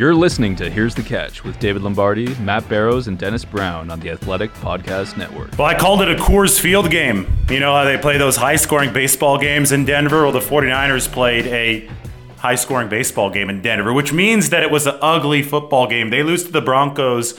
You're listening to Here's the Catch with David Lombardi, Matt Barrows, and Dennis Brown on the Athletic Podcast Network. Well, I called it a Coors Field game. You know how they play those high scoring baseball games in Denver? Well, the 49ers played a high scoring baseball game in Denver, which means that it was an ugly football game. They lose to the Broncos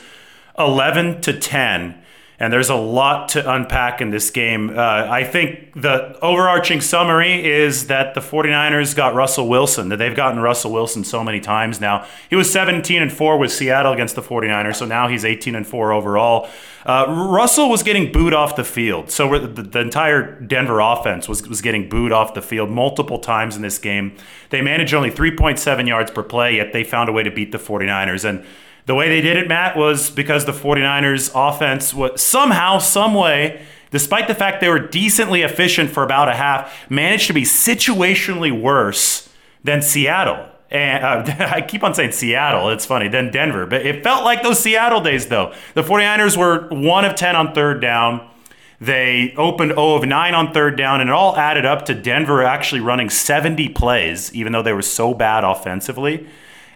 11 to 10 and there's a lot to unpack in this game. Uh, I think the overarching summary is that the 49ers got Russell Wilson, that they've gotten Russell Wilson so many times now. He was 17 and 4 with Seattle against the 49ers, so now he's 18 and 4 overall. Uh, Russell was getting booed off the field. So the, the entire Denver offense was, was getting booed off the field multiple times in this game. They managed only 3.7 yards per play, yet they found a way to beat the 49ers. And the way they did it, Matt, was because the 49ers offense was somehow, some way, despite the fact they were decently efficient for about a half, managed to be situationally worse than Seattle. And uh, I keep on saying Seattle, it's funny, then Denver. But it felt like those Seattle days, though. The 49ers were 1 of 10 on third down. They opened 0 of 9 on third down, and it all added up to Denver actually running 70 plays, even though they were so bad offensively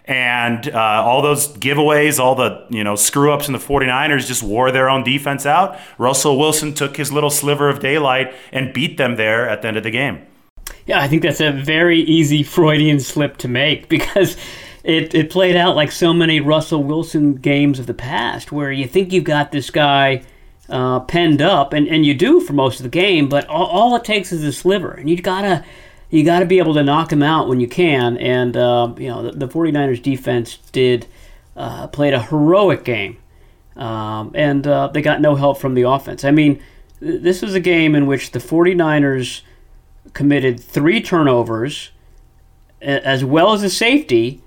and uh, all those giveaways, all the you know screw ups in the 49ers just wore their own defense out. Russell Wilson took his little sliver of daylight and beat them there at the end of the game. Yeah, I think that's a very easy Freudian slip to make because it, it played out like so many Russell Wilson games of the past where you think you've got this guy uh, penned up, and, and you do for most of the game, but all, all it takes is a sliver, and you gotta you got to be able to knock them out when you can. And uh, you know the, the, 49ers defense did uh, played a heroic game, um, and uh, they got no help from the offense. I mean, th- this was a game in which the 49ers committed three turnovers as well as a safety,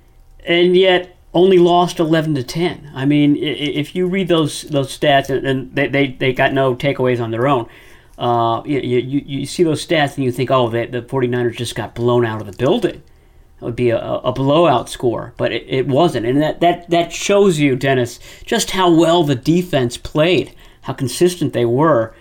and yet only lost 11 to 10. I mean, if you read those those stats, and they, they, they got no takeaways on their own uh, you, you, you see those stats and you think, oh, the, the 49ers just got blown out of the building. It would be a, a blowout score, but it, it wasn't. And that, that, that shows you, Dennis, just how well the defense played, how consistent they were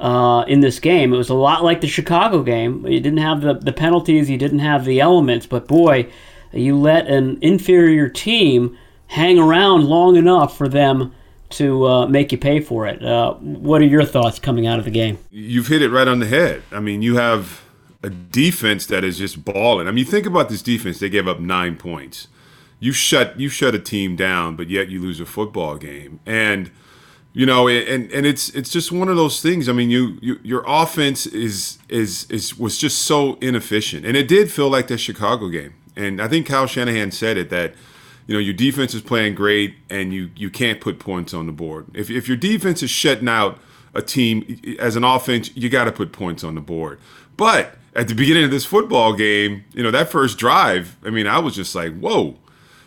uh, in this game. It was a lot like the Chicago game. You didn't have the, the penalties, you didn't have the elements, but boy, you let an inferior team hang around long enough for them to uh, make you pay for it. Uh, what are your thoughts coming out of the game? You've hit it right on the head. I mean, you have a defense that is just balling. I mean, think about this defense; they gave up nine points. You shut you shut a team down, but yet you lose a football game, and you know, and and it's it's just one of those things. I mean, you, you your offense is is is was just so inefficient, and it did feel like the Chicago game. And I think Kyle Shanahan said it that you know your defense is playing great and you you can't put points on the board. If if your defense is shutting out a team as an offense, you got to put points on the board. But at the beginning of this football game, you know that first drive, I mean, I was just like, whoa.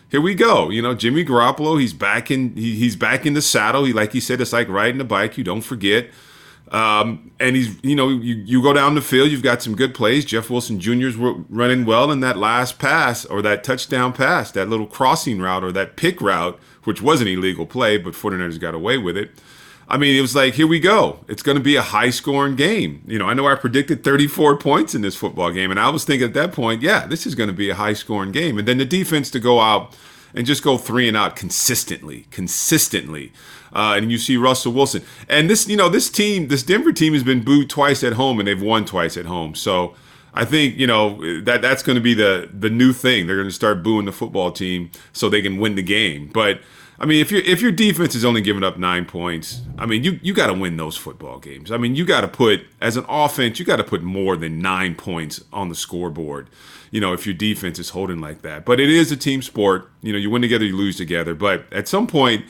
Here we go. You know, Jimmy Garoppolo, he's back in he, he's back in the saddle. He like he said, it's like riding a bike. You don't forget. Um, and he's, you know, you, you go down the field, you've got some good plays. Jeff Wilson Jr.'s running well in that last pass or that touchdown pass, that little crossing route or that pick route, which was an illegal play, but 49ers got away with it. I mean, it was like, here we go. It's going to be a high scoring game. You know, I know I predicted 34 points in this football game, and I was thinking at that point, yeah, this is going to be a high scoring game. And then the defense to go out and just go three and out consistently, consistently. Uh, and you see Russell Wilson. And this, you know, this team, this Denver team has been booed twice at home, and they've won twice at home. So I think you know that that's going to be the the new thing. They're going to start booing the football team so they can win the game. But I mean, if your if your defense is only giving up nine points, I mean, you you got to win those football games. I mean, you got to put as an offense, you got to put more than nine points on the scoreboard. You know, if your defense is holding like that. But it is a team sport. You know, you win together, you lose together. But at some point,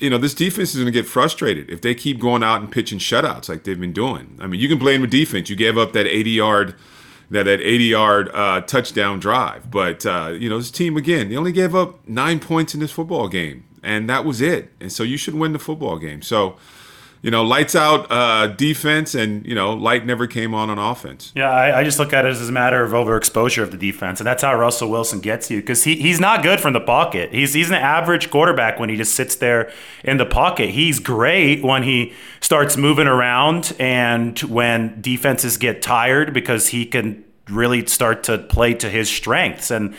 you know, this defense is going to get frustrated if they keep going out and pitching shutouts like they've been doing. I mean, you can blame the defense. You gave up that 80 yard that that 80 yard uh, touchdown drive. But uh, you know, this team again, they only gave up nine points in this football game and that was it. And so you should win the football game. So, you know, lights out uh, defense, and you know, light never came on on offense. Yeah, I, I, just look at it as a matter of overexposure of the defense, and that's how Russell Wilson gets you because he, he's not good from the pocket. He's he's an average quarterback when he just sits there in the pocket. He's great when he starts moving around and when defenses get tired because he can really start to play to his strengths. And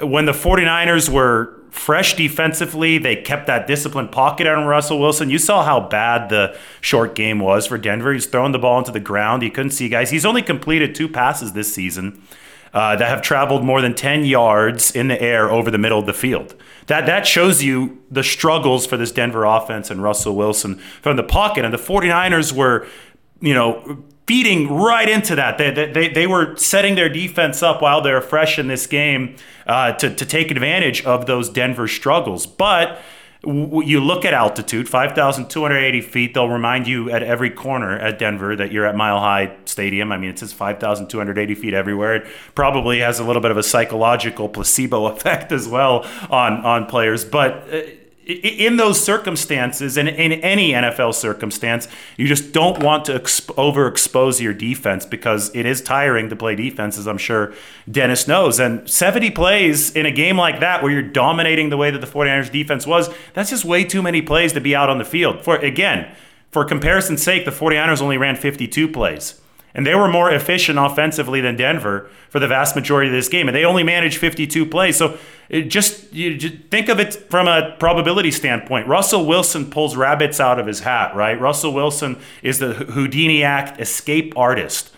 when the 49ers were fresh defensively. They kept that disciplined pocket on Russell Wilson. You saw how bad the short game was for Denver. He's throwing the ball into the ground. He couldn't see guys. He's only completed two passes this season. Uh, that have traveled more than 10 yards in the air over the middle of the field. That that shows you the struggles for this Denver offense and Russell Wilson from the pocket. And the 49ers were, you know, feeding right into that. They, they, they were setting their defense up while they're fresh in this game uh, to, to take advantage of those Denver struggles. But w- you look at altitude, 5,280 feet, they'll remind you at every corner at Denver that you're at Mile High Stadium. I mean, it says 5,280 feet everywhere. It probably has a little bit of a psychological placebo effect as well on, on players. But. Uh, in those circumstances and in any NFL circumstance, you just don't want to exp- overexpose your defense because it is tiring to play defense, as I'm sure Dennis knows. And 70 plays in a game like that where you're dominating the way that the 49ers defense was, that's just way too many plays to be out on the field. For again, for comparison's sake, the 49ers only ran 52 plays. And they were more efficient offensively than Denver for the vast majority of this game. And they only managed 52 plays. So just, you just think of it from a probability standpoint. Russell Wilson pulls rabbits out of his hat, right? Russell Wilson is the Houdini Act escape artist.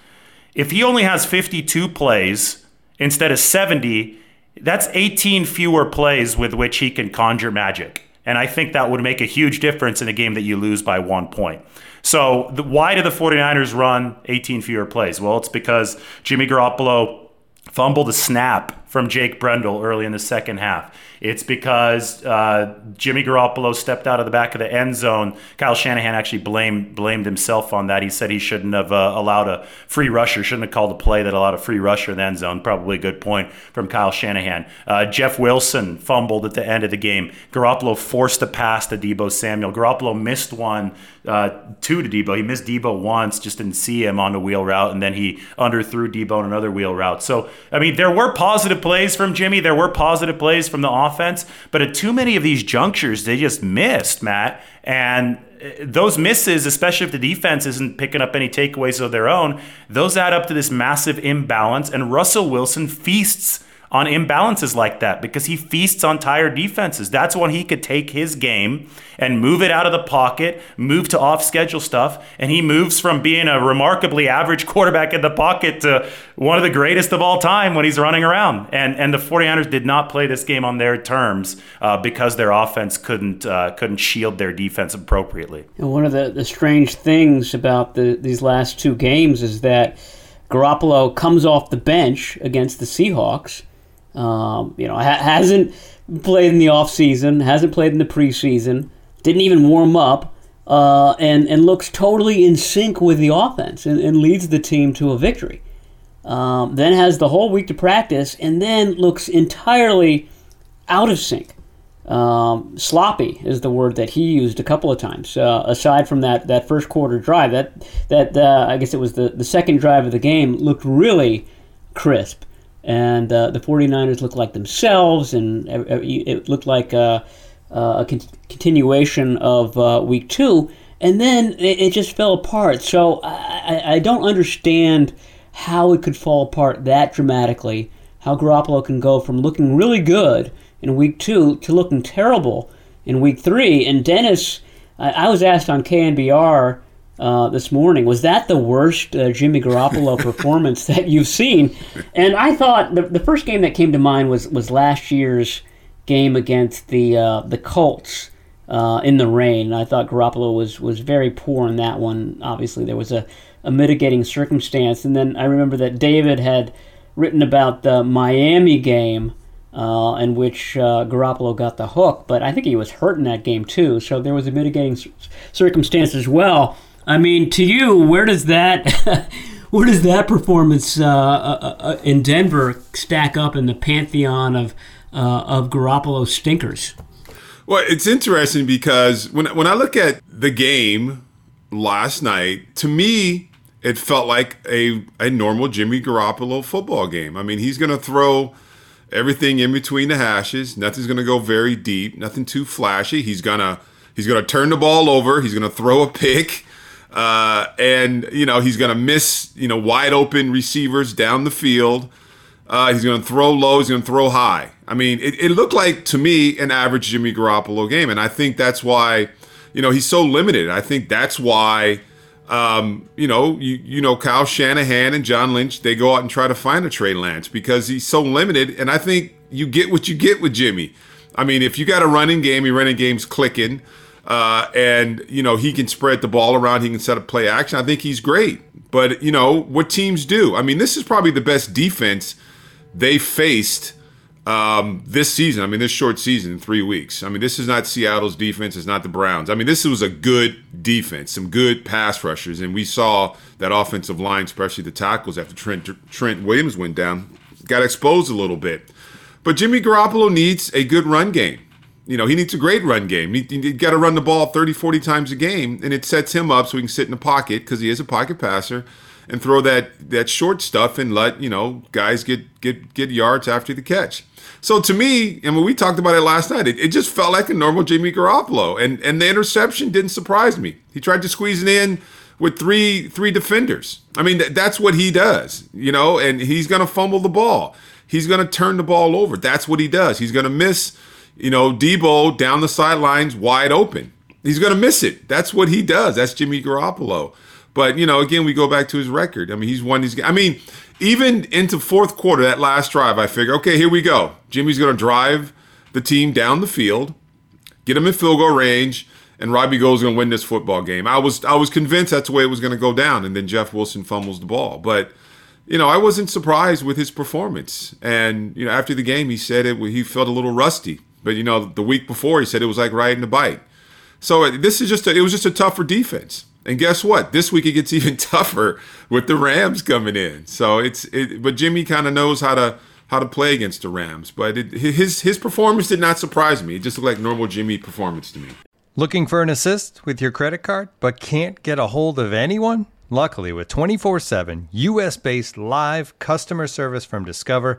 If he only has 52 plays instead of 70, that's 18 fewer plays with which he can conjure magic. And I think that would make a huge difference in a game that you lose by one point. So, the, why do the 49ers run 18 fewer plays? Well, it's because Jimmy Garoppolo fumbled a snap from Jake Brendel early in the second half. It's because uh, Jimmy Garoppolo stepped out of the back of the end zone. Kyle Shanahan actually blamed blamed himself on that. He said he shouldn't have uh, allowed a free rusher, shouldn't have called a play that allowed a free rusher in the end zone. Probably a good point from Kyle Shanahan. Uh, Jeff Wilson fumbled at the end of the game. Garoppolo forced a pass to Deebo Samuel. Garoppolo missed one, uh, two to Deebo. He missed Deebo once, just didn't see him on the wheel route, and then he underthrew Deebo on another wheel route. So, I mean, there were positive plays from Jimmy. There were positive plays from the offense. But at too many of these junctures, they just missed, Matt. And uh, those misses, especially if the defense isn't picking up any takeaways of their own, those add up to this massive imbalance. And Russell Wilson feasts on imbalances like that because he feasts on tired defenses. That's when he could take his game and move it out of the pocket, move to off schedule stuff, and he moves from being a remarkably average quarterback in the pocket to one of the greatest of all time when he's running around. And and the 49ers did not play this game on their terms uh, because their offense couldn't uh, couldn't shield their defense appropriately. And one of the, the strange things about the, these last two games is that Garoppolo comes off the bench against the Seahawks um, you know, ha- hasn't played in the off season, hasn't played in the preseason, didn't even warm up, uh, and and looks totally in sync with the offense and, and leads the team to a victory. Um, then has the whole week to practice, and then looks entirely out of sync. Um, sloppy is the word that he used a couple of times. Uh, aside from that, that first quarter drive, that that uh, I guess it was the, the second drive of the game looked really crisp and uh, the 49ers looked like themselves, and it looked like uh, uh, a, a continuation of uh, week two. and then it, it just fell apart. So I, I, I don't understand how it could fall apart that dramatically. How Garoppolo can go from looking really good in week two to looking terrible in week three. And Dennis, I, I was asked on KNBR uh, this morning, was that the worst uh, Jimmy Garoppolo performance that you've seen? And I thought the, the first game that came to mind was, was last year's game against the uh, the Colts uh, in the rain. I thought Garoppolo was was very poor in that one. Obviously, there was a, a mitigating circumstance, and then I remember that David had written about the Miami game. Uh, in which uh, Garoppolo got the hook, but I think he was hurt in that game too, so there was a mitigating c- circumstance as well. I mean, to you, where does that where does that performance uh, uh, uh, in Denver stack up in the pantheon of uh, of Garoppolo stinkers? Well, it's interesting because when when I look at the game last night, to me, it felt like a a normal Jimmy Garoppolo football game. I mean, he's going to throw everything in between the hashes. Nothing's going to go very deep. Nothing too flashy. He's gonna he's gonna turn the ball over. He's going to throw a pick. Uh, and you know he's going to miss you know wide open receivers down the field. Uh, he's going to throw low. He's going to throw high. I mean, it, it, looked like to me an average Jimmy Garoppolo game, and I think that's why you know he's so limited. I think that's why um, you know you you know Kyle Shanahan and John Lynch they go out and try to find a Trey Lance because he's so limited, and I think you get what you get with Jimmy. I mean, if you got a running game, your running game's clicking. Uh, and you know he can spread the ball around. He can set up play action. I think he's great. But you know what teams do. I mean, this is probably the best defense they faced um, this season. I mean, this short season three weeks. I mean, this is not Seattle's defense. It's not the Browns. I mean, this was a good defense, some good pass rushers, and we saw that offensive line, especially the tackles after Trent Trent Williams went down, got exposed a little bit. But Jimmy Garoppolo needs a good run game you know, he needs a great run game. He, he got to run the ball 30, 40 times a game, and it sets him up so he can sit in the pocket because he is a pocket passer and throw that that short stuff and let you know guys get get get yards after the catch. So to me, and when we talked about it last night, it, it just felt like a normal Jimmy Garoppolo, and and the interception didn't surprise me. He tried to squeeze it in with three three defenders. I mean, th- that's what he does, you know, and he's to fumble the ball. He's to turn the ball over. That's what he does. He's to miss you know, Deebo down the sidelines wide open. He's going to miss it. That's what he does. That's Jimmy Garoppolo. But, you know, again, we go back to his record. I mean, he's won these I mean, even into fourth quarter, that last drive, I figure, okay, here we go. Jimmy's going to drive the team down the field, get him in field goal range, and Robbie Gould's going to win this football game. I was I was convinced that's the way it was going to go down, and then Jeff Wilson fumbles the ball. But you know, I wasn't surprised with his performance. And you know, after the game, he said it he felt a little rusty. But you know, the week before he said it was like riding a bike. So uh, this is just a, it was just a tougher defense. And guess what? This week it gets even tougher with the Rams coming in. So it's it, but Jimmy kind of knows how to how to play against the Rams. But it, his his performance did not surprise me. It just looked like normal Jimmy performance to me. Looking for an assist with your credit card, but can't get a hold of anyone? Luckily, with 24 7 US based live customer service from Discover,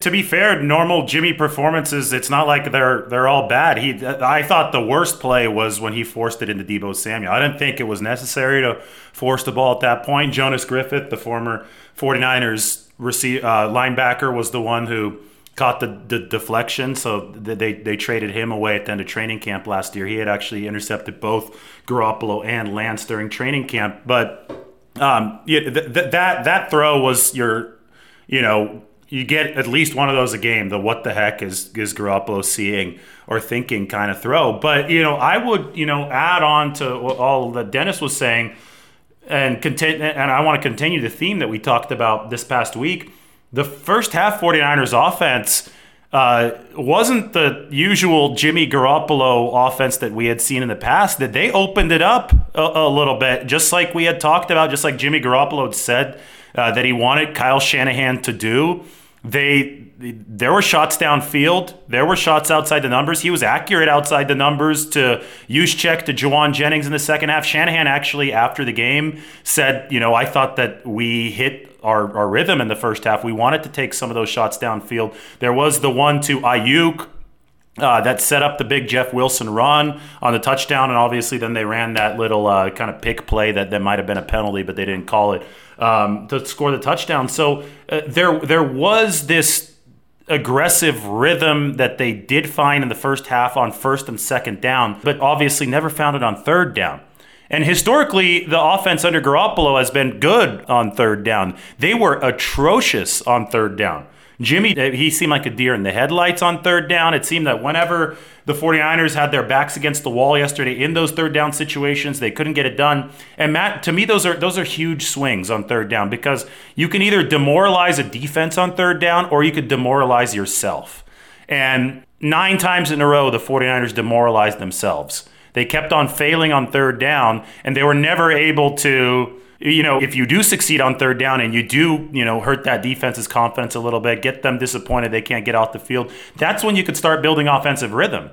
To be fair, normal Jimmy performances, it's not like they're they're all bad. He I thought the worst play was when he forced it into Deebo Samuel. I didn't think it was necessary to force the ball at that point. Jonas Griffith, the former 49ers receive, uh, linebacker, was the one who caught the, the deflection. So they, they traded him away at the end of training camp last year. He had actually intercepted both Garoppolo and Lance during training camp. But um, yeah, th- th- that that throw was your, you know, you get at least one of those a game. The what the heck is is Garoppolo seeing or thinking kind of throw. But you know, I would you know add on to all that Dennis was saying, and continue. And I want to continue the theme that we talked about this past week. The first half 49ers offense uh, wasn't the usual Jimmy Garoppolo offense that we had seen in the past. That they opened it up a, a little bit, just like we had talked about, just like Jimmy Garoppolo had said uh, that he wanted Kyle Shanahan to do. They there were shots downfield. There were shots outside the numbers. He was accurate outside the numbers to Juszczyk to Jauan Jennings in the second half. Shanahan actually, after the game, said, you know, I thought that we hit our, our rhythm in the first half. We wanted to take some of those shots downfield. There was the one to Aiyuk uh, that set up the big Jeff Wilson run on the touchdown, and obviously then they ran that little uh, kind of pick play that, that might have been a penalty, but they didn't call it um, to score the touchdown. So uh, there there was this aggressive rhythm that they did find in the first half on first and second down, but obviously never found it on third down. And historically, the offense under Garoppolo has been good on third down. They were atrocious on third down. Jimmy, uh, he seemed like a deer in the headlights on third down. It seemed that whenever the 49ers had their backs against the wall yesterday in those third down situations, they couldn't get it done. And Matt, to me, those are those are huge swings on third down because you can either demoralize a defense on third down or you could demoralize yourself. And nine times in a row, the 49ers demoralized themselves. They kept on failing on third down, and they were never able to you know, if you do succeed on third down and you do, you know, hurt that defense's confidence a little bit, get them disappointed they can't get off the field, that's when you could start building offensive rhythm.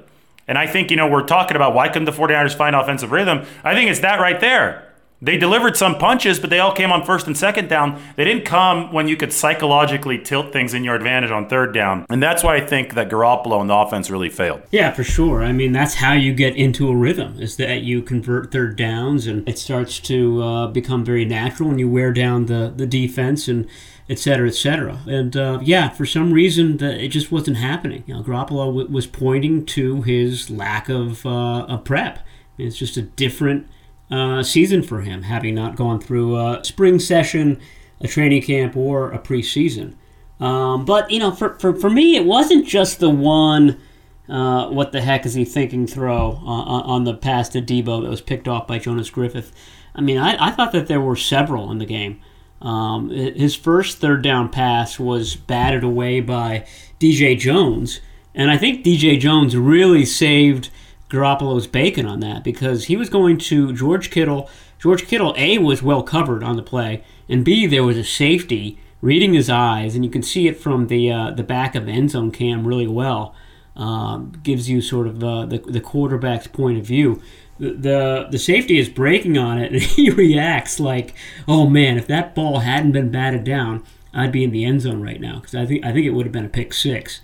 And I think, you know, we're talking about why couldn't the 49ers find offensive rhythm? I think it's that right there. They delivered some punches, but they all came on first and second down. They didn't come when you could psychologically tilt things in your advantage on third down. And that's why I think that Garoppolo and the offense really failed. Yeah, for sure. I mean, that's how you get into a rhythm, is that you convert third downs and it starts to uh, become very natural and you wear down the, the defense and et cetera, et cetera. And uh, yeah, for some reason, the, it just wasn't happening. You know, Garoppolo w- was pointing to his lack of, uh, of prep. It's just a different – uh, season for him, having not gone through a spring session, a training camp, or a preseason. Um, but, you know, for, for, for me, it wasn't just the one, uh, what the heck is he thinking throw uh, on the pass to Deebo that was picked off by Jonas Griffith. I mean, I, I thought that there were several in the game. Um, his first third down pass was batted away by DJ Jones. And I think DJ Jones really saved Garoppolo's bacon on that because he was going to George Kittle. George Kittle, A, was well covered on the play, and B, there was a safety reading his eyes, and you can see it from the uh, the back of the end zone cam really well. Um, gives you sort of uh, the, the quarterback's point of view. The, the, the safety is breaking on it, and he reacts like, "Oh man, if that ball hadn't been batted down, I'd be in the end zone right now." Because I think I think it would have been a pick six.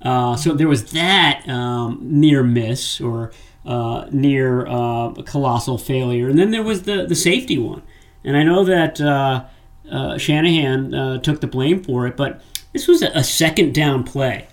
Uh, so there was that um, near miss or uh, near uh, colossal failure, and then there was the the safety one. And I know that uh, uh, Shanahan took the blame for it, but this was a, a second down play,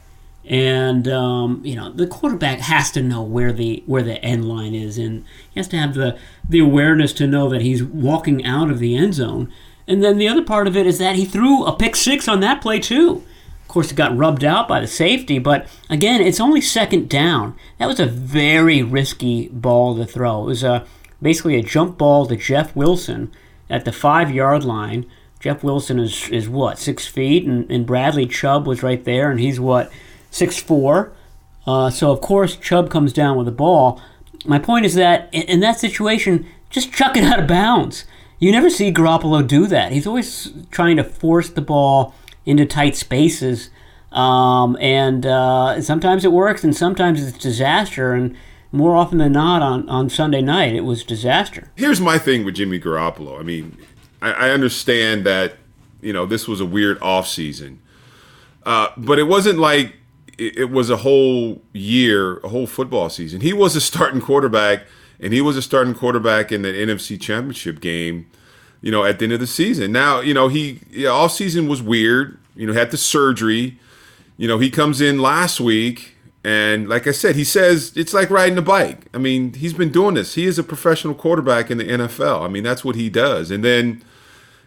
and um, you know the quarterback has to know where the where the end line is, and he has to have the the awareness to know that he's walking out of the end zone. And then the other part of it is that he threw a pick six on that play too. Of course, it got rubbed out by the safety, but again, it's only second down. That was a very risky ball to throw. It was a, basically a jump ball to Jeff Wilson at the five yard line. Jeff Wilson is, is what, six feet? And, and Bradley Chubb was right there, and he's what, six four. Uh, so, of course, Chubb comes down with the ball. My point is that in, in that situation, just chuck it out of bounds. You never see Garoppolo do that. He's always trying to force the ball into tight spaces. Um, and uh, sometimes it works, and sometimes it's disaster. And more often than not, on, on Sunday night, it was disaster. Here's my thing with Jimmy Garoppolo. I mean, I, I understand that you know this was a weird off season, uh, but it wasn't like it, it was a whole year, a whole football season. He was a starting quarterback, and he was a starting quarterback in the NFC Championship game you know, at the end of the season. Now, you know, he yeah, all season was weird. You know, had the surgery. You know, he comes in last week, and like I said, he says it's like riding a bike. I mean, he's been doing this. He is a professional quarterback in the NFL. I mean, that's what he does. And then,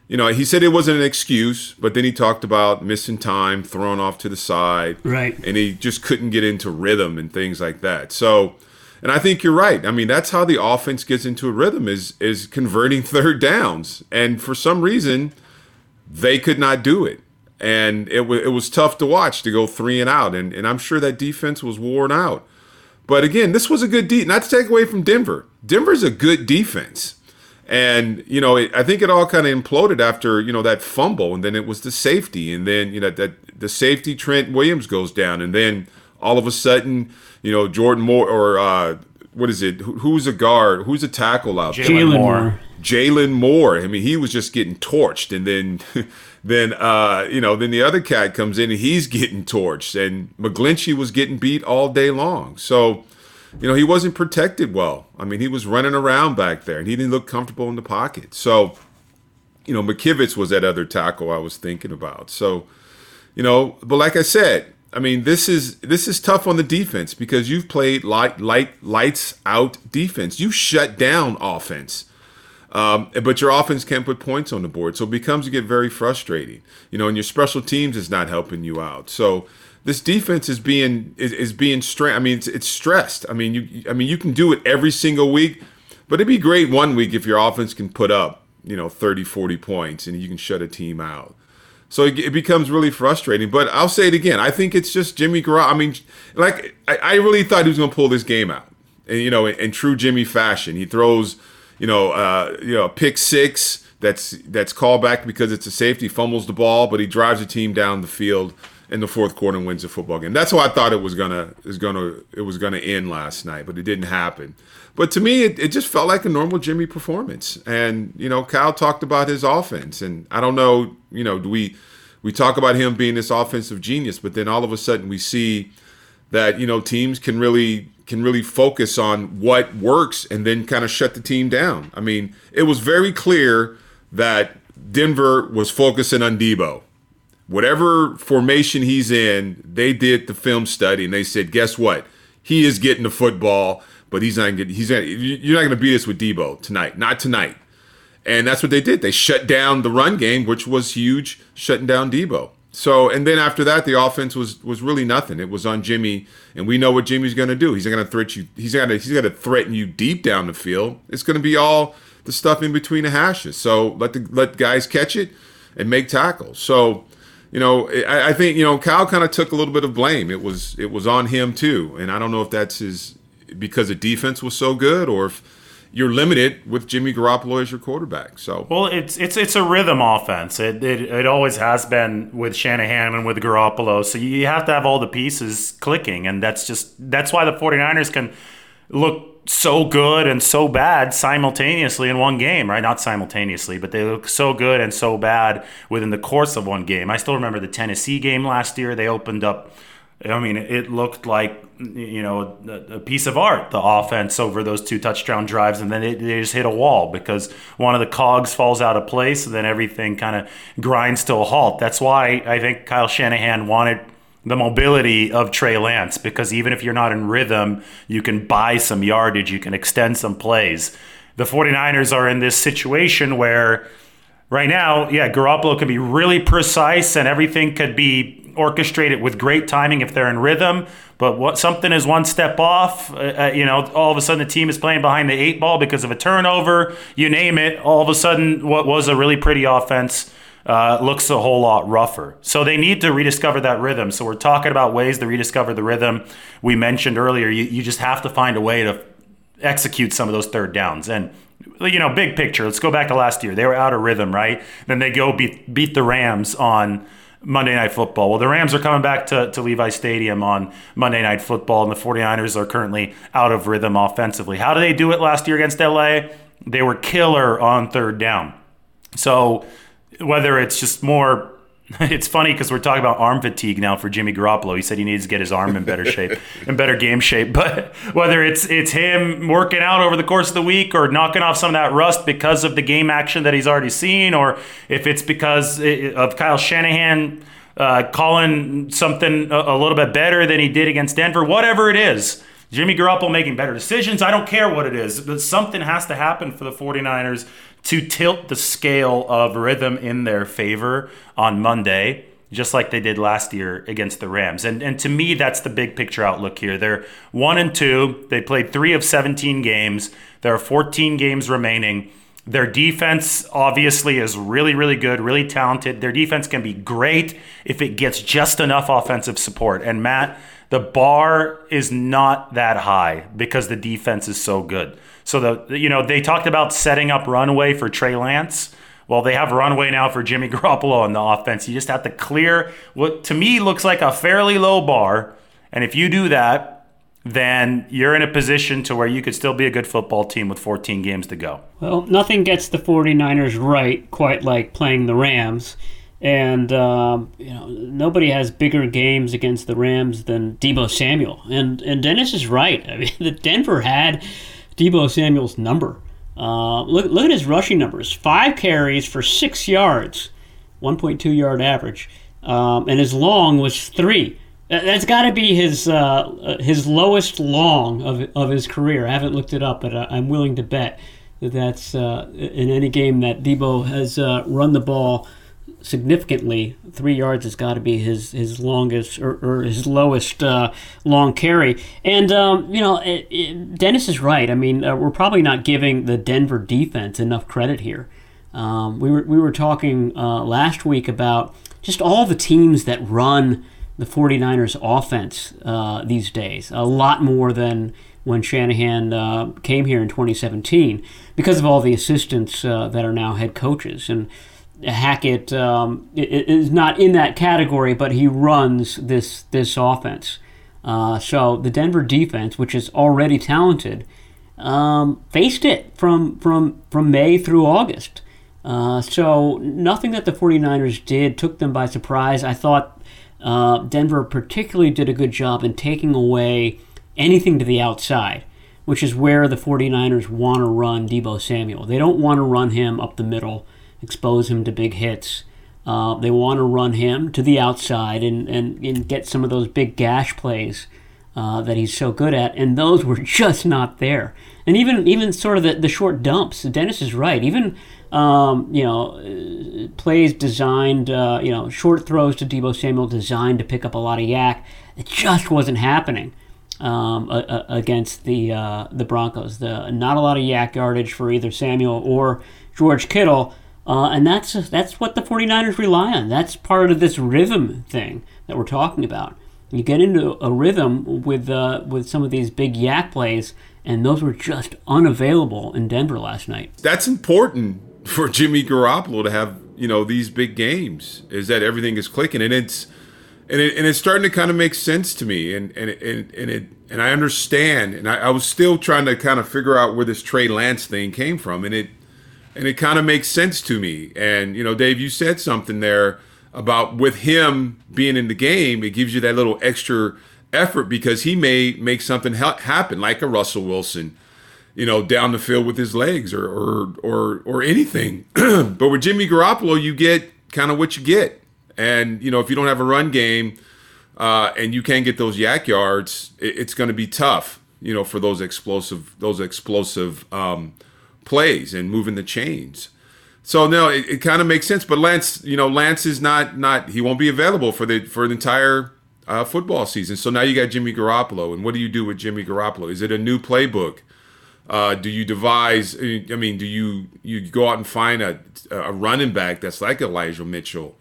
you know, he said it wasn't an excuse, but then he talked about missing time, thrown off to the side, right, and he just couldn't get into rhythm and things like that. So, and I think you're right. I mean, that's how the offense gets into a rhythm is is converting third downs, and for some reason, they could not do it, and it was it was tough to watch to go three and out, and and I'm sure that defense was worn out. But again, this was a good de- not to take away from Denver. Denver's a good defense. And you know, it, I think it all kind of imploded after you know that fumble, and then it was the safety, and then you know that the safety Trent Williams goes down, and then all of a sudden, you know, Jordan Moore or uh, what is it? Who, who's a guard? Who's a tackle out there? Jaylon Moore. Jaylon Moore. I mean, he was just getting torched, and then, then uh, you know, then the other cat comes in and he's getting torched, and McGlinchey was getting beat all day long. So you know, he wasn't protected well. I mean, he was running around back there and he didn't look comfortable in the pocket. So, you know, McKivitz was that other tackle I was thinking about. So, you know, but like I said, I mean, this is this is tough on the defense because you've played light light lights out defense. You shut down offense. Um, but your offense can't put points on the board, so it becomes to get very frustrating. You know, and your special teams is not helping you out. So this defense is being is, is being stressed. I mean, it's, it's stressed. I mean, you I mean you can do it every single week, but it'd be great one week if your offense can put up you know 30, 40 points and you can shut a team out. So it, it becomes really frustrating. But I'll say it again. I think it's just Jimmy Garoppolo. I mean, like I, I really thought he was going to pull this game out, and you know, in, in true Jimmy fashion, he throws you know uh, you know pick six that's that's called back because it's a safety, fumbles the ball, but he drives the team down the field in the fourth quarter and wins the football game. That's how I thought it was gonna is gonna it was gonna end last night, but it didn't happen. But to me, it, it just felt like a normal Jimmy performance. And you know, Kyle talked about his offense, and I don't know, you know, do we we talk about him being this offensive genius, but then all of a sudden we see that you know teams can really can really focus on what works and then kind of shut the team down. I mean, it was very clear that Denver was focusing on Deebo. whatever formation he's in, they did the film study and they said, guess what? He is getting the football, but he's not getting. He's you're not going to beat us with Deebo tonight. Not tonight. And that's what they did. They shut down the run game, which was huge, shutting down Deebo. So, and then after that, the offense was was really nothing. It was on Jimmy, and we know what Jimmy's going to do. He's going to threat you. He's going to he's going to threaten you deep down the field. It's going to be all the stuff in between the hashes. So let the let guys catch it and make tackles. So you know, I, I think you know Kyle kind of took a little bit of blame. It was it was on him too, and I don't know if that's his because the defense was so good or if you're limited with Jimmy Garoppolo as your quarterback. So well, it's it's it's a rhythm offense. It it, it always has been with Shanahan and with Garoppolo. So you have to have all the pieces clicking, and that's just that's why the 49ers can look so good and so bad simultaneously in one game, right? Not simultaneously, but they look so good and so bad within the course of one game. I still remember the Tennessee game last year. They opened up. I mean, it looked like you know a piece of art, the offense over those two touchdown drives, and then it, they just hit a wall because one of the cogs falls out of place, and then everything kind of grinds to a halt. That's why I think Kyle Shanahan wanted the mobility of Trey Lance because even if you're not in rhythm, you can buy some yardage, you can extend some plays. The 49ers are in this situation where right now, yeah, Garoppolo can be really precise and everything could be orchestrated with great timing if they're in rhythm. But what something is one step off, uh, uh you know, all of a sudden the team is playing behind the eight ball because of a turnover. You name it. All of a sudden, what was a really pretty offense uh, looks a whole lot rougher. So they need to rediscover that rhythm. So we're talking about ways to rediscover the rhythm. We mentioned earlier, you, you just have to find a way to execute some of those third downs. And you know, big picture. Let's go back to last year. They were out of rhythm, right? Then they go beat beat the Rams on Monday Night Football. Well, the Rams are coming back to, to Levi Stadium on Monday Night Football, and the 49ers are currently out of rhythm offensively. How did they do it last year against LA? They were killer on third down. So whether it's just more it's funny because we're talking about arm fatigue now for Jimmy Garoppolo. He said he needs to get his arm in better shape, in better game shape. But whether it's it's him working out over the course of the week or knocking off some of that rust because of the game action that he's already seen, or if it's because of Kyle Shanahan uh, calling something a, a little bit better than he did against Denver, whatever it is, Jimmy Garoppolo making better decisions. I don't care what it is, but something has to happen for the 49ers to tilt the scale of rhythm in their favor on Monday, just like they did last year against the Rams. And and to me, that's the big picture outlook here. They're one and two. They played three of 17 games. There are 14 games remaining. Their defense obviously is really, really good, really talented. Their defense can be great if it gets just enough offensive support. And Matt, the bar is not that high because the defense is so good. So the you know they talked about setting up runway for Trey Lance. Well, they have runway now for Jimmy Garoppolo on the offense. You just have to clear what to me looks like a fairly low bar, and if you do that, then you're in a position to where you could still be a good football team with 14 games to go. Well, nothing gets the 49ers right quite like playing the Rams. And, um, you know, nobody has bigger games against the Rams than Deebo Samuel. And, and Dennis is right. I mean, the Denver had Deebo Samuel's number. Uh, look, look at his rushing numbers five carries for six yards, 1.2 yard average. Um, and his long was three. That's got to be his uh, his lowest long of, of his career. I haven't looked it up, but I'm willing to bet that that's uh, in any game that Deebo has uh, run the ball significantly. Three yards has got to be his his longest or, or his lowest uh, long carry. And um, you know, it, it, Dennis is right. I mean, uh, we're probably not giving the Denver defense enough credit here. Um, we were we were talking uh, last week about just all the teams that run the 49ers offense uh, these days, a lot more than when Shanahan uh, came here in 2017 because of all the assistants uh, that are now head coaches. And Hackett um, is not in that category, but he runs this, this offense. Uh, so the Denver defense, which is already talented, um, faced it from, from, from May through August. Uh, so nothing that the 49ers did took them by surprise. I thought uh, Denver particularly did a good job in taking away anything to the outside, which is where the 49ers want to run Deebo Samuel. They don't want to run him up the middle, expose him to big hits. Uh, they want to run him to the outside and, and, and get some of those big gash plays uh, that he's so good at, and those were just not there. And even even sort of the, the short dumps. Dennis is right. Even um, you know, plays designed, uh, you know, short throws to Deebo Samuel designed to pick up a lot of YAC. It just wasn't happening um, a, a, against the uh, the Broncos. The not a lot of YAC yardage for either Samuel or George Kittle. Uh, and that's that's what the 49ers rely on. That's part of this rhythm thing that we're talking about. You get into a rhythm with uh, with some of these big YAC plays, and those were just unavailable in Denver last night. That's important for Jimmy Garoppolo to have you know these big games is that everything is clicking and it's and it, and it's starting to kind of make sense to me and and and, and it and I understand and I, I was still trying to kind of figure out where this Trey Lance thing came from and it and it kind of makes sense to me and you know Dave you said something there about with him being in the game it gives you that little extra effort because he may make something ha- happen like a Russell Wilson you know, down the field with his legs or or or, or anything. but with Jimmy Garoppolo, you get kind of what you get. And you know, if you don't have a run game uh, and you can't get those YAC yards, it, it's going to be tough. You know, for those explosive those explosive um, plays and moving the chains. So no, it, it kind of makes sense. But Lance, you know, Lance is not not he won't be available for the for the entire uh, football season. So now you got Jimmy Garoppolo, and what do you do with Jimmy Garoppolo? Is it a new playbook? Uh, do you devise? I mean, do you you go out and find a a running back that's like Elijah Mitchell,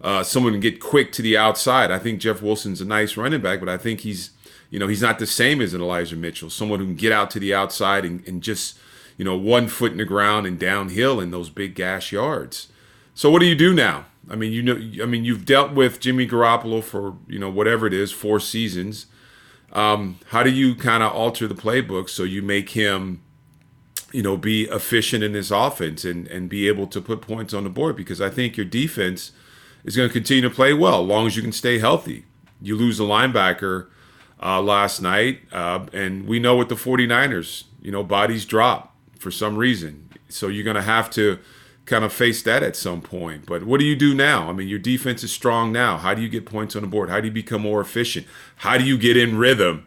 uh, someone can get quick to the outside? I think Jeff Wilson's a nice running back, but I think he's you know he's not the same as an Elijah Mitchell. Someone who can get out to the outside and, and just you know one foot in the ground and downhill in those big gash yards. So what do you do now? I mean, you know, I mean, you've dealt with Jimmy Garoppolo for you know whatever it is, four seasons. Um, how do you kind of alter the playbook so you make him, you know, be efficient in this offense and, and be able to put points on the board? Because I think your defense is going to continue to play well as long as you can stay healthy. You lose a linebacker uh, last night, uh, and we know with the 49ers, you know, bodies drop for some reason. So you're going to have to kind of face that at some point. But what do you do now? I mean, your defense is strong now. How do you get points on the board? How do you become more efficient? How do you get in rhythm?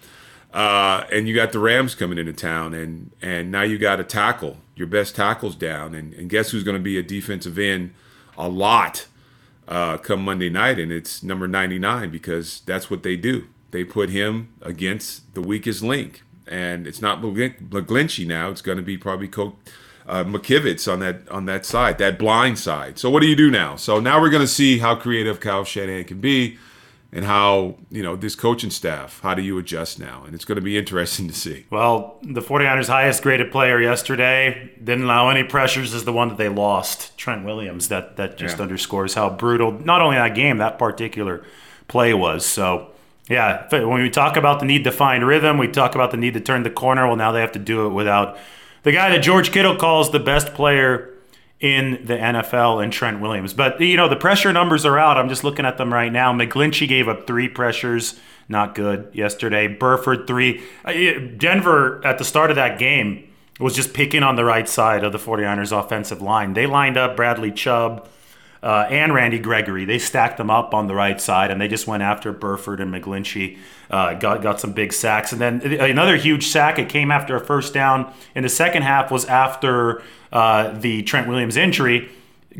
Uh, and you got the Rams coming into town, and and now you got a tackle. Your best tackle's down, and, and guess who's going to be a defensive end a lot uh, come Monday night, and it's number 99 because that's what they do. They put him against the weakest link, and it's not McGlinchey now. It's going to be probably Co- uh, McKivitz on that on that side, that blind side. So what do you do now? So now we're going to see how creative Kyle Shanahan can be and how you know this coaching staff how do you adjust now and it's going to be interesting to see well the 49ers highest graded player yesterday didn't allow any pressures is the one that they lost trent williams that that just yeah. underscores how brutal not only that game that particular play was so yeah when we talk about the need to find rhythm we talk about the need to turn the corner well now they have to do it without the guy that george kittle calls the best player in the NFL and Trent Williams. But you know the pressure numbers are out. I'm just looking at them right now. McGlinchey gave up three pressures, not good yesterday. Burford three. Uh, Denver at the start of that game was just picking on the right side of the 49ers offensive line. They lined up Bradley Chubb. Uh, and Randy Gregory. They stacked them up on the right side, and they just went after Burford and McGlinchey. Uh, got got some big sacks, and then another huge sack. It came after a first down in the second half. Was after uh, the Trent Williams injury,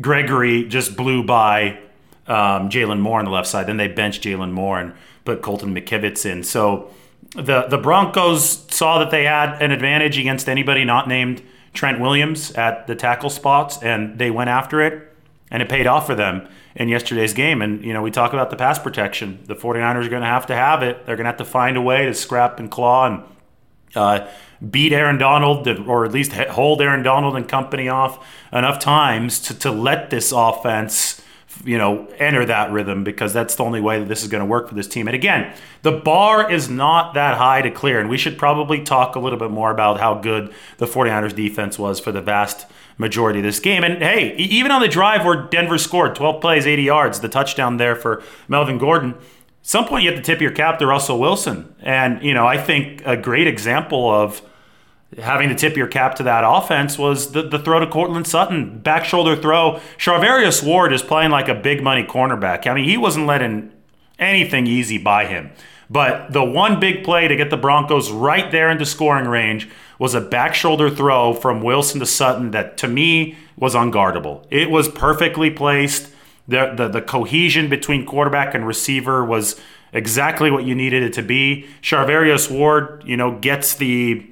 Gregory just blew by um, Jaylon Moore on the left side. Then they benched Jaylon Moore and put Colton McKivitz in. So the the Broncos saw that they had an advantage against anybody not named Trent Williams at the tackle spots, and they went after it, and it paid off for them in yesterday's game. And, you know, we talk about the pass protection. The 49ers are going to have to have it. They're going to have to find a way to scrap and claw and uh, beat Aaron Donald, or at least hold Aaron Donald and company off enough times to, to let this offense, you know, enter that rhythm because that's the only way that this is going to work for this team. And again, the bar is not that high to clear, and we should probably talk a little bit more about how good the 49ers defense was for the vast majority of this game. And hey, even on the drive where Denver scored 12 plays, 80 yards, the touchdown there for Melvin Gordon some point you have to tip your cap to Russell Wilson. And, you know, I think a great example of having to tip your cap to that offense was the, the throw to Courtland Sutton, back shoulder throw. Charvarius Ward is playing like a big money cornerback. I mean, he wasn't letting anything easy by him. But the one big play to get the Broncos right there into scoring range was a back shoulder throw from Wilson to Sutton that to me was unguardable. It was perfectly placed the, the, the cohesion between quarterback and receiver was exactly what you needed it to be. Charvarius Ward, you know, gets the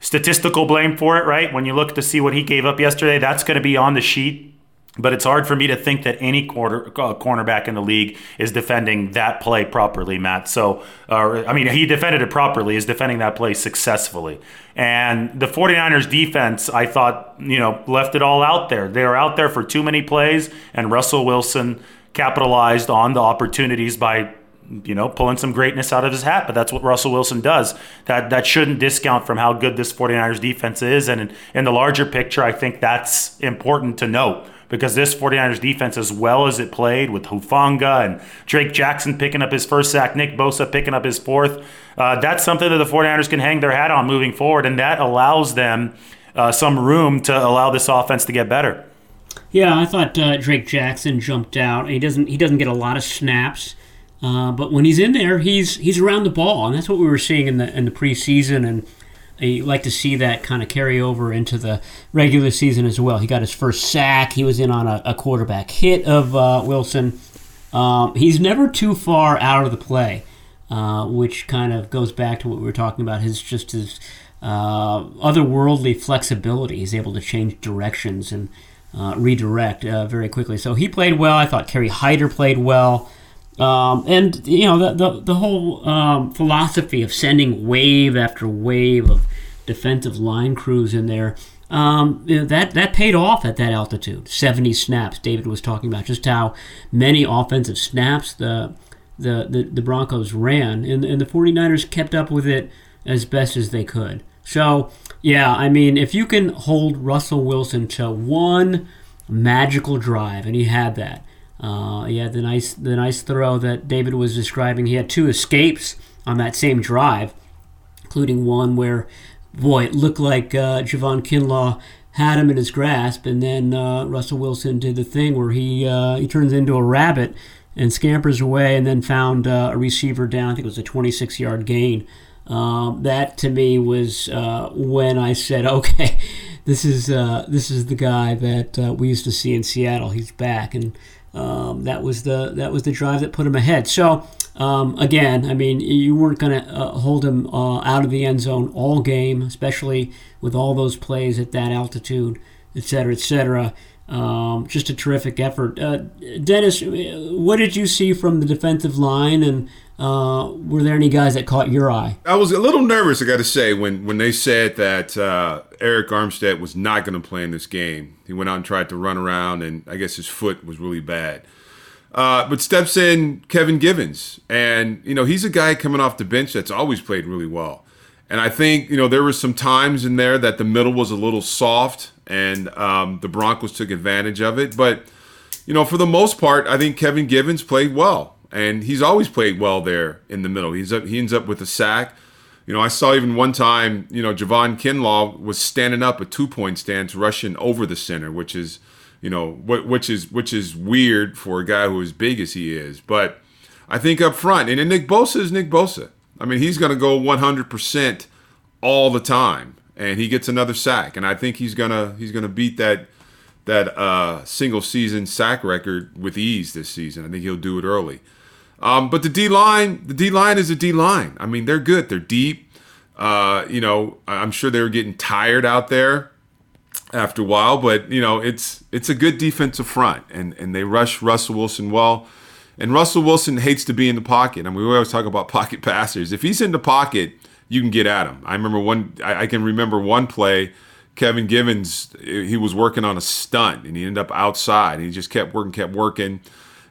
statistical blame for it, right? When you look to see what he gave up yesterday, that's going to be on the sheet but it's hard for me to think that any quarter uh, cornerback in the league is defending that play properly, Matt. So, uh, I mean, he defended it properly, is defending that play successfully. And the 49ers defense, I thought, you know, left it all out there. They were out there for too many plays, and Russell Wilson capitalized on the opportunities by you know, pulling some greatness out of his hat, but that's what Russell Wilson does. That that shouldn't discount from how good this 49ers defense is. And in, in the larger picture, I think that's important to note because this 49ers defense, as well as it played with Hufanga and Drake Jackson picking up his first sack, Nick Bosa picking up his fourth, uh, that's something that the 49ers can hang their hat on moving forward, and that allows them uh, some room to allow this offense to get better. Yeah, I thought uh, Drake Jackson jumped out. He doesn't he doesn't get a lot of snaps, uh, but when he's in there, he's he's around the ball, and that's what we were seeing in the in the preseason and you like to see that kind of carry over into the regular season as well. He got his first sack. He was in on a, a quarterback hit of uh, Wilson. Um, he's never too far out of the play, uh, which kind of goes back to what we were talking about. His just his uh, otherworldly flexibility. He's able to change directions and uh, redirect uh, very quickly. So he played well. I thought Kerry Hyder played well. Um, and you know the the, the whole um, philosophy of sending wave after wave of defensive line crews in there um, you know, that that paid off at that altitude. Seventy snaps. David was talking about just how many offensive snaps the the, the, the Broncos ran, and, and the 49ers kept up with it as best as they could. So, yeah, I mean, if you can hold Russell Wilson to one magical drive, and he had that, uh, the nice the nice throw that David was describing. He had two escapes on that same drive, including one where, boy, it looked like uh, Javon Kinlaw had him in his grasp, and then uh, Russell Wilson did the thing where he uh, he turns into a rabbit and scampers away, and then found uh, a receiver down. I think it was a 26 yard gain. Um, that to me was uh, when I said, okay, this is uh, this is the guy that we used to see in Seattle. He's back, and um, that was the that was the drive that put him ahead. So um, again, I mean, you weren't going to uh, hold him uh, out of the end zone all game, especially with all those plays at that altitude, et cetera, et cetera. Um, just a terrific effort. Uh, Dennis, what did you see from the defensive line, and uh, were there any guys that caught your eye? I was a little nervous, I got to say, when, when they said that uh, Arik Armstead was not going to play in this game. He went out and tried to run around, and I guess his foot was really bad. Uh, but steps in Kevin Givens, and you know he's a guy coming off the bench that's always played really well. And I think you know there were some times in there that the middle was a little soft, and um, the Broncos took advantage of it. But you know, for the most part, I think Kevin Givens played well, and he's always played well there in the middle. He's up, he ends up with a sack. You know, I saw even one time, you know, Javon Kinlaw was standing up a two point stance, rushing over the center, which is you know, which is which is weird for a guy who is big as he is. But I think up front, and Nick Bosa is Nick Bosa. I mean, he's going to go 100% all the time, and he gets another sack, and I think he's gonna he's gonna beat that that uh, single season sack record with ease this season. I think he'll do it early. Um, but the D line, the D line is a D line. I mean, they're good. They're deep. Uh, you know, I'm sure they were getting tired out there after a while, but you know it's it's a good defensive front, and and they rush Russell Wilson well. And Russell Wilson hates to be in the pocket. I mean, we always talk about pocket passers. If he's in the pocket, you can get at him. I remember one. I, I can remember one play. Kevin Givens, he was working on a stunt, and he ended up outside. And he just kept working, kept working.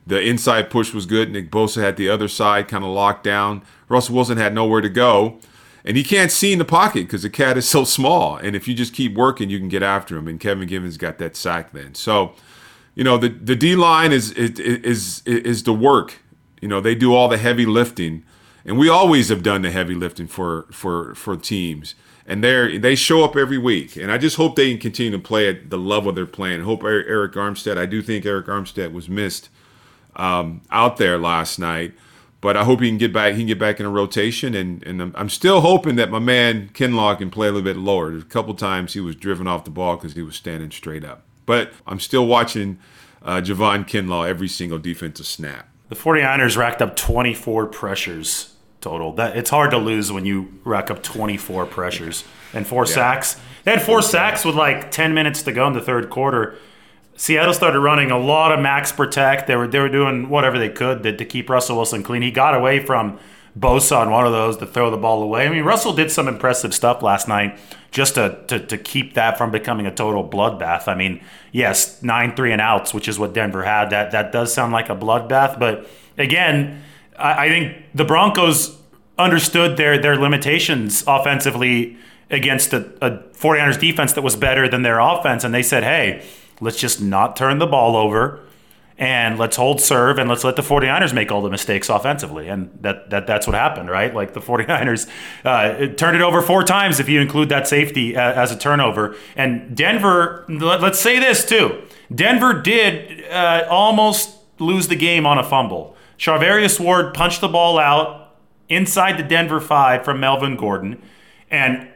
The inside push was good. Nick Bosa had the other side kind of locked down. Russell Wilson had nowhere to go and he can't see in the pocket because the cat is so small. And if you just keep working, you can get after him. And Kevin Givens got that sack then. So, you know, the the D line is is is is the work. You know, they do all the heavy lifting, and we always have done the heavy lifting for for for teams. And they they show up every week, and I just hope they can continue to play at the level they're playing. I hope Arik Armstead. I do think Arik Armstead was missed um, out there last night but I hope he can get back. He can get back in a rotation, and and I'm, I'm still hoping that my man Kinlaw can play a little bit lower. a couple times he was driven off the ball because he was standing straight up. But I'm still watching uh, Javon Kinlaw every single defensive snap. The 49ers racked up 24 pressures total. That it's hard to lose when you rack up 24 pressures and four yeah. sacks. They had four sacks with like 10 minutes to go in the third quarter. Seattle started running a lot of max protect. They were they were doing whatever they could to, to keep Russell Wilson clean. He got away from Bosa on one of those to throw the ball away. I mean, Russell did some impressive stuff last night just to, to, to keep that from becoming a total bloodbath. I mean, yes, nine three and outs, which is what Denver had. That that does sound like a bloodbath, but again, I, I think the Broncos understood their their limitations offensively against a, a 49ers defense that was better than their offense, and they said, hey Let's just not turn the ball over and let's hold serve and let's let the 49ers make all the mistakes offensively. And that, that that's what happened, right? Like the 49ers uh, turned it over four times if you include that safety as a turnover. And Denver, let's say this too Denver did uh, almost lose the game on a fumble. Charvarius Ward punched the ball out inside the Denver five from Melvin Gordon. And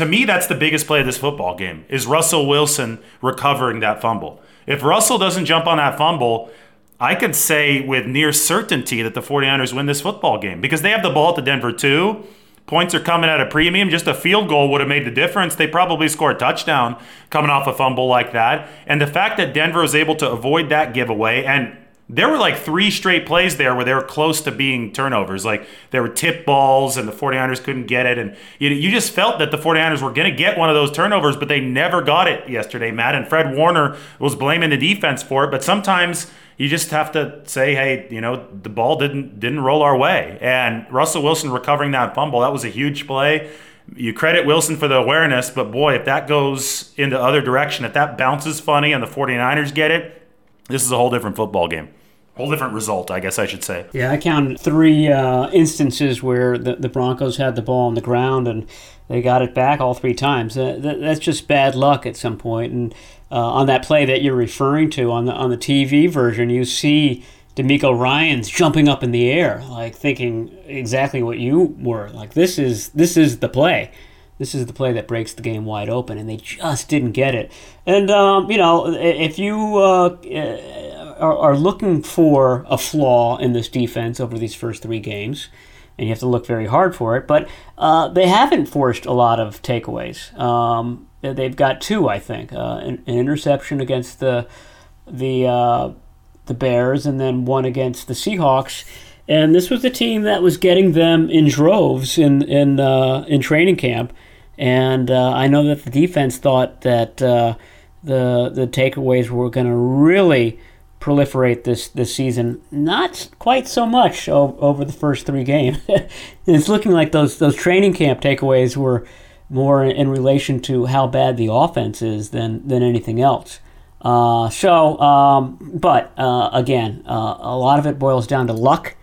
to me, that's the biggest play of this football game is Russell Wilson recovering that fumble. If Russell doesn't jump on that fumble, I could say with near certainty that the 49ers win this football game because they have the ball at the Denver 2. Points are coming at a premium. Just a field goal would have made the difference. They probably score a touchdown coming off a fumble like that. And the fact that Denver was able to avoid that giveaway and there were like three straight plays there where they were close to being turnovers. Like there were tip balls and the 49ers couldn't get it. And you, you just felt that the 49ers were going to get one of those turnovers, but they never got it yesterday, Matt. And Fred Warner was blaming the defense for it. But sometimes you just have to say, hey, you know, the ball didn't didn't roll our way. And Russell Wilson recovering that fumble, that was a huge play. You credit Wilson for the awareness, but boy, if that goes in the other direction, if that bounces funny and the 49ers get it, this is a whole different football game whole different result, I guess I should say. Yeah, I counted three uh, instances where the, the Broncos had the ball on the ground and they got it back all three times. Uh, that, that's just bad luck at some point. And uh, on that play that you're referring to on the on the TV version, you see DeMeco Ryans jumping up in the air, like thinking exactly what you were. Like this is this is the play. This is the play that breaks the game wide open, and they just didn't get it. And um, you know, if you uh, are, are looking for a flaw in this defense over these first three games, and you have to look very hard for it. But uh, they haven't forced a lot of takeaways. Um, they've got two, I think, uh, an, an, interception against the the uh, the Bears, and then one against the Seahawks. And this was the team that was getting them in droves in in uh, in training camp. And uh, I know that the defense thought that uh, the the takeaways were going to really proliferate this this season. Not quite so much o- over the first three games. it's looking like those those training camp takeaways were more in relation to how bad the offense is than than anything else. Uh, so, um, but uh, again, uh, a lot of it boils down to luck.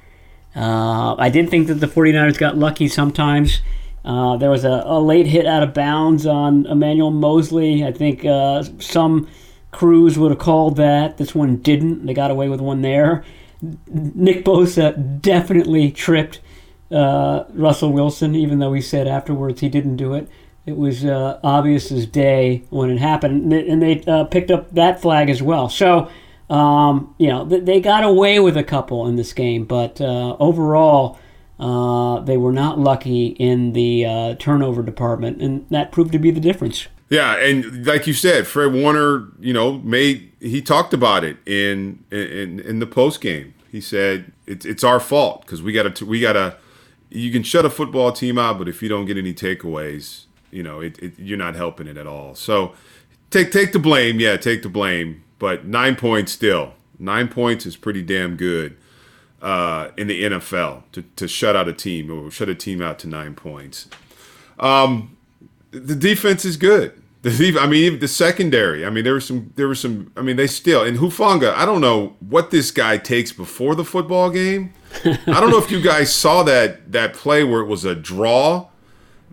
Uh, I did think that the 49ers got lucky sometimes. Uh, there was a, a, late hit out of bounds on Emmanuel Moseley. I think uh, some crews would have called that. This one didn't. They got away with one there. Nick Bosa definitely tripped uh, Russell Wilson, even though he said afterwards he didn't do it. It was uh, obvious as day when it happened, and they uh, picked up that flag as well. So, um, you know, they got away with a couple in this game, but uh, overall, uh, they were not lucky in the uh, turnover department, and that proved to be the difference. Yeah, and like you said, Fred Warner, you know, made he talked about it in in in the post game. He said it's it's our fault because we got to we got to. You can shut a football team out, but if you don't get any takeaways, you know, it, it, you're not helping it at all. So take take the blame, yeah, take the blame. But nine points still, nine points is pretty damn good uh, in the NFL to, to shut out a team or shut a team out to nine points. Um, the defense is good. I mean, even the secondary. I mean, there was some. There was some. I mean, they still and Hufanga. I don't know what this guy takes before the football game. I don't know if you guys saw that that play where it was a draw.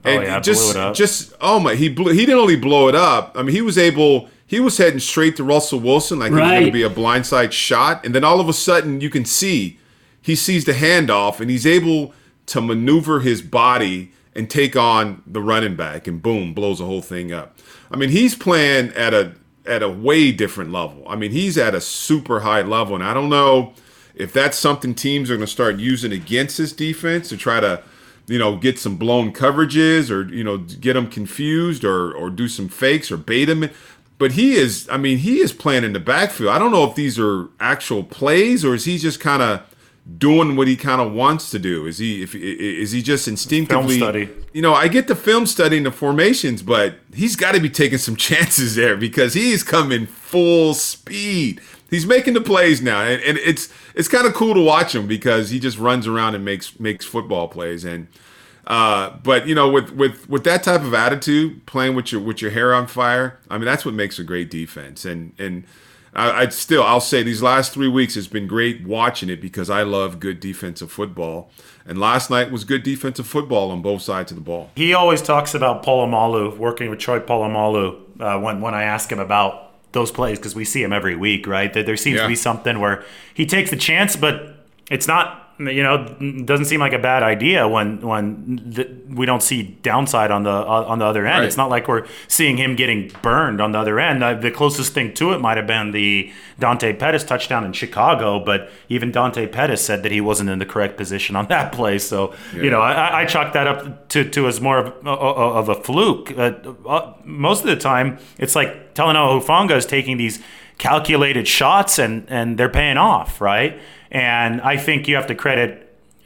Oh, and oh yeah, just, blew it up. just oh my, he blew. He didn't only blow it up. I mean, he was able. He was heading straight to Russell Wilson like right. it was going to be a blindside shot, and then all of a sudden you can see he sees the handoff and he's able to maneuver his body and take on the running back and boom blows the whole thing up. I mean, he's playing at a at a way different level. I mean, he's at a super high level, and I don't know if that's something teams are going to start using against his defense to try to, you know, get some blown coverages or you know get them confused or or do some fakes or bait him. But he is, I mean, he is playing in the backfield. I don't know if these are actual plays or is he just kind of doing what he kind of wants to do? Is he if is he just instinctively? Film study. You know, I get the film studying the formations, but he's got to be taking some chances there because he's coming full speed. He's making the plays now, and, and it's it's kind of cool to watch him because he just runs around and makes makes football plays. And uh, but you know, with with with that type of attitude, playing with your with your hair on fire, I mean, that's what makes a great defense. And and I, would still, I'll say these last three weeks has been great watching it because I love good defensive football. And last night was good defensive football on both sides of the ball. He always talks about Polamalu, working with Troy Polamalu, uh, when, when I ask him about those plays, because we see him every week, right? There, there seems yeah. to be something where he takes the chance, but it's not you know, doesn't seem like a bad idea when when we don't see downside on the uh, on the other end. Right. It's not like we're seeing him getting burned on the other end. Uh, the closest thing to it might have been the Dante Pettis touchdown in Chicago, but even Dante Pettis said that he wasn't in the correct position on that play. So yeah. you know, I, I chalk that up to, to as more of, of a fluke. Uh, uh, most of the time, it's like Talanoa Hufanga is taking these calculated shots and and they're paying off, right? And I think you have to credit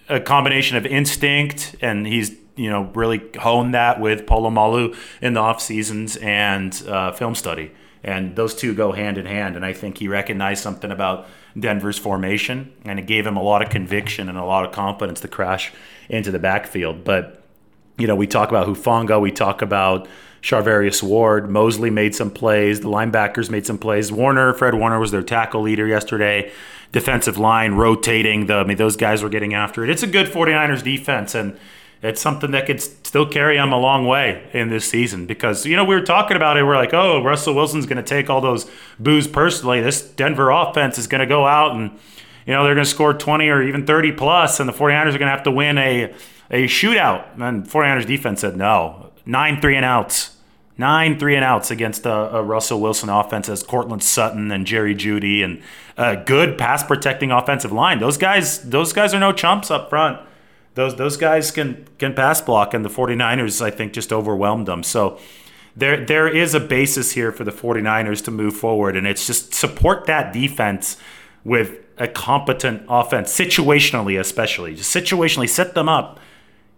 a combination of instinct, and he's you know really honed that with Polamalu in the off seasons and uh, film study, and those two go hand in hand. And I think he recognized something about Denver's formation, and it gave him a lot of conviction and a lot of confidence to crash into the backfield. But you know, we talk about Hufanga, we talk about Charvarius Ward. Moseley made some plays. The linebackers made some plays. Warner, Fred Warner was their tackle leader yesterday defensive line rotating. The, I mean, those guys were getting after it. It's a good 49ers defense, and it's something that could still carry them a long way in this season because, you know, we were talking about it. We're like, oh, Russell Wilson's going to take all those boos personally. This Denver offense is going to go out and you know, they're going to score 20 or even 30 plus, and the 49ers are going to have to win a, a shootout. And 49ers defense said no. Nine three and outs. Nine three and outs against a, a Russell Wilson offense as Courtland Sutton and Jerry Jeudy and a good pass protecting offensive line. Those guys, those guys are no chumps up front. Those those guys can can pass block, and the 49ers, I think, just overwhelmed them. So there there is a basis here for the 49ers to move forward, and it's just support that defense with a competent offense, situationally especially. Just situationally set them up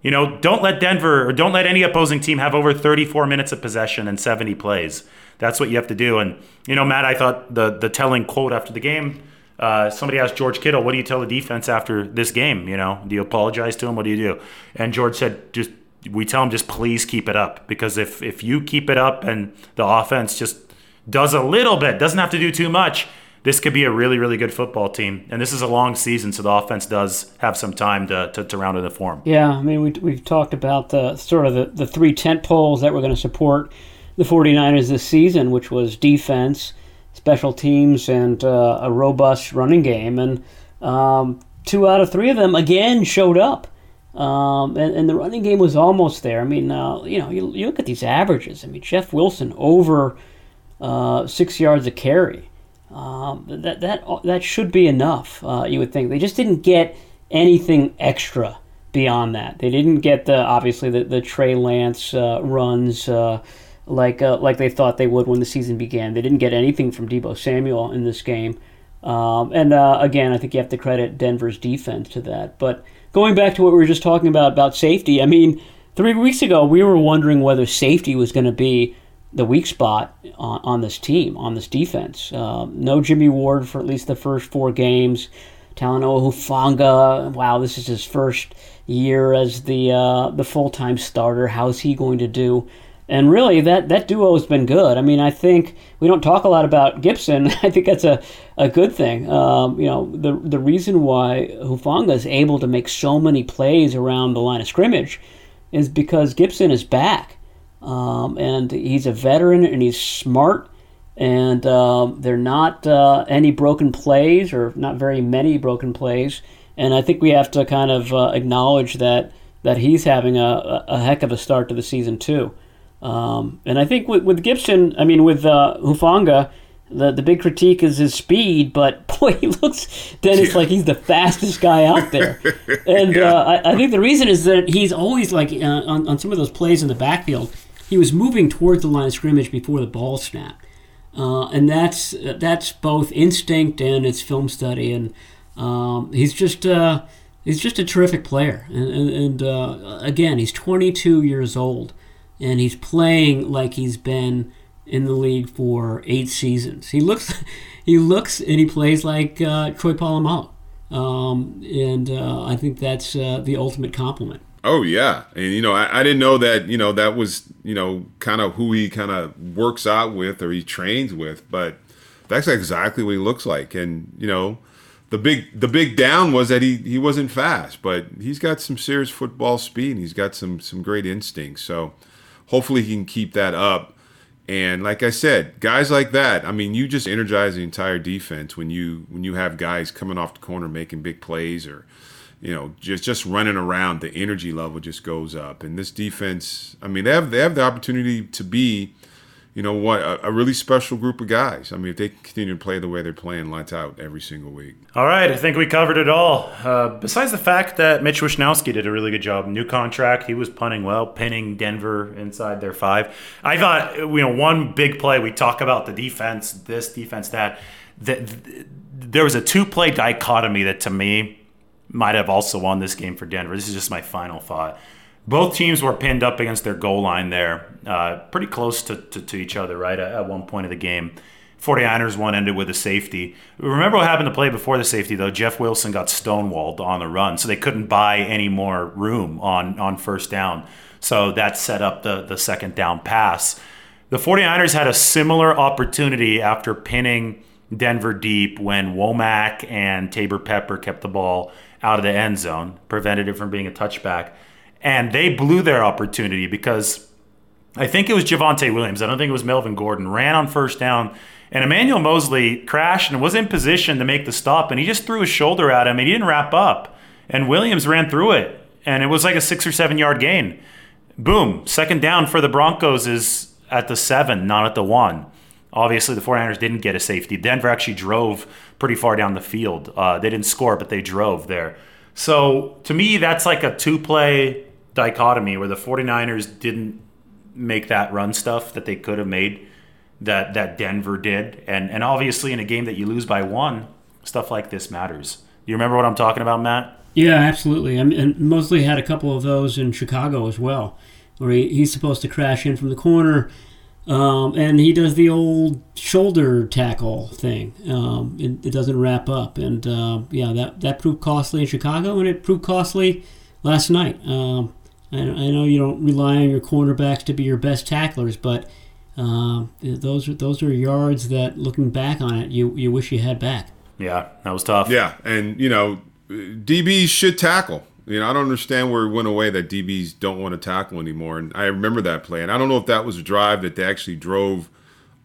you know, don't let Denver or don't let any opposing team have over 34 minutes of possession and 70 plays. That's what you have to do. And you know, Matt, I thought the the telling quote after the game. Uh, somebody asked George Kittle, "What do you tell the defense after this game? You know, do you apologize to him? What do you do?" And George said, "Just we tell him just please keep it up because if if you keep it up and the offense just does a little bit, doesn't have to do too much, this could be a really, really good football team. And this is a long season, so the offense does have some time to, to, to round into form. Yeah, I mean, we, we've talked about the sort of the, the three tent poles that were going to support the 49ers this season, which was defense, special teams, and uh, a robust running game. And um, two out of three of them, again, showed up. Um, and, and, the running game was almost there. I mean, uh, you know, you, you, look at these averages. I mean, Jeff Wilson over uh, six yards a carry. Um, that that that should be enough. Uh, you would think they just didn't get anything extra beyond that. They didn't get the obviously the, the Trey Lance uh, runs uh, like uh, like they thought they would when the season began. They didn't get anything from Deebo Samuel in this game. Um, and uh, again, I think you have to credit Denver's defense to that. But going back to what we were just talking about about safety, I mean, three weeks ago we were wondering whether safety was going to be the weak spot on, on this team, on this defense. Uh, no Jimmy Ward for at least the first four games. Talanoa Hufanga, wow, this is his first year as the uh, the full time starter. How's he going to do? And really, that, that duo has been good. I mean, I think we don't talk a lot about Gipson. I think that's a, a good thing. Um, you know, the the reason why Hufanga is able to make so many plays around the line of scrimmage is because Gipson is back. Um, and he's a veteran and he's smart. And um, there are not uh, any broken plays or not very many broken plays. And I think we have to kind of uh, acknowledge that that he's having a, a heck of a start to the season too. Um, and I think with, with Gipson, I mean with uh, Hufanga, the the big critique is his speed, but boy, he looks Dennis yeah. like he's the fastest guy out there. And yeah. uh, I, I, think the reason is that he's always like uh, on, on some of those plays in the backfield, he was moving towards the line of scrimmage before the ball snapped. Uh, and that's that's both instinct and it's film study, and um, he's just uh, he's just a terrific player. And, and, uh, again, he's 22 years old, and he's playing like he's been in the league for eight seasons. He looks he looks and he plays like uh, Troy Polamalu, um, and uh, I think that's uh, the ultimate compliment. Oh yeah, and you know I, I didn't know that you know that was you know kind of who he kind of works out with or he trains with, but that's exactly what he looks like. And you know, the big the big down was that he he wasn't fast, but he's got some serious football speed. and He's got some some great instincts. So hopefully he can keep that up. And like I said, guys like that, I mean, you just energize the entire defense when you when you have guys coming off the corner making big plays or you know, just just running around, the energy level just goes up. And this defense, I mean, they have they have the opportunity to be, you know, what a, a really special group of guys. I mean, if they continue to play the way they're playing, lights out every single week. All right, I think we covered it all. Uh, besides the fact that Mitch Wishnowsky did a really good job, new contract, he was punting well, pinning Denver inside their five. I thought, you know, one big play. We talk about the defense, this defense, that. That there was a two play dichotomy that to me might have also won this game for Denver. This is just my final thought. Both teams were pinned up against their goal line there, uh, pretty close to, to, to, each other, right, at, one point of the game. 49ers one ended with a safety. Remember what happened to play before the safety, though? Jeff Wilson got stonewalled on the run, so they couldn't buy any more room on, on first down. So that set up the, the second down pass. The 49ers had a similar opportunity after pinning Denver deep when Womack and Taybor Pepper kept the ball out of the end zone, prevented it from being a touchback. And they blew their opportunity because I think it was Javonte Williams. I don't think it was Melvin Gordon. Ran on first down, and Emmanuel Moseley crashed and was in position to make the stop, and he just threw his shoulder at him, and he didn't wrap up. And Williams ran through it, and it was like a six or seven yard gain. Boom, second down for the Broncos is at the seven, not at the one. Obviously, the 49ers didn't get a safety. Denver actually drove pretty far down the field. Uh, they didn't score, but they drove there. So to me, that's like a two play dichotomy where the 49ers didn't make that run stuff that they could have made that that Denver did. And and obviously in a game that you lose by one, stuff like this matters. You remember what I'm talking about, Matt? Yeah, absolutely. And Moseley had a couple of those in Chicago as well, where he, he's supposed to crash in from the corner, um, and he does the old shoulder tackle thing. Um, it, it, doesn't wrap up, and uh, yeah, that that proved costly in Chicago, and it proved costly last night. Um, I, I, know you don't rely on your cornerbacks to be your best tacklers, but uh, those are those are yards that, looking back on it, you you wish you had back. Yeah, that was tough. Yeah, and you know DBs should tackle. You know, I don't understand where it went away that DBs don't want to tackle anymore. And I remember that play. And I don't know if that was a drive that they actually drove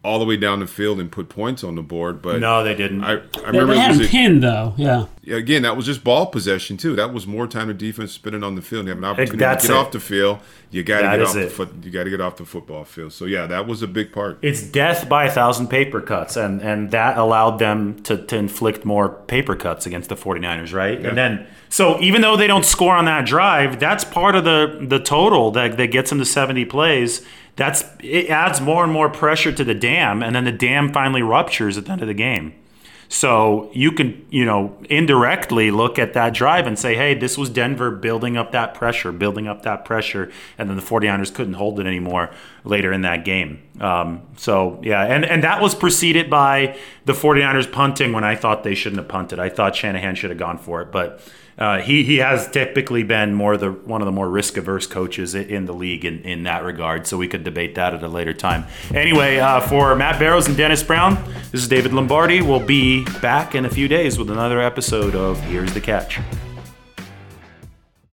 all the way down the field and put points on the board. But no, they didn't. I, I remember they had him pinned though. Yeah. Again, that was just ball possession too. That was more time of defense spinning on the field. You have an opportunity That's to get it. off the field. You got to get off it. the foot. You got to get off the football field. So yeah, that was a big part. It's death by a thousand paper cuts, and and that allowed them to to inflict more paper cuts against the 49ers, right? Yeah. And then so even though they don't score on that drive, that's part of the the total that that gets them to 70 plays that's it adds more and more pressure to the dam, and then the dam finally ruptures at the end of the game. So you can, you know, indirectly look at that drive and say, hey, this was Denver building up that pressure, building up that pressure, and then the 49ers couldn't hold it anymore later in that game. Um, so, yeah, and, and that was preceded by the 49ers punting when I thought they shouldn't have punted. I thought Shanahan should have gone for it, but uh, he he has typically been more the one of the more risk averse coaches in the league in, in that regard. So we could debate that at a later time. Anyway, uh, for Matt Barrows and Dennis Brown, this is David Lombardi. We'll be back in a few days with another episode of Here's the Catch.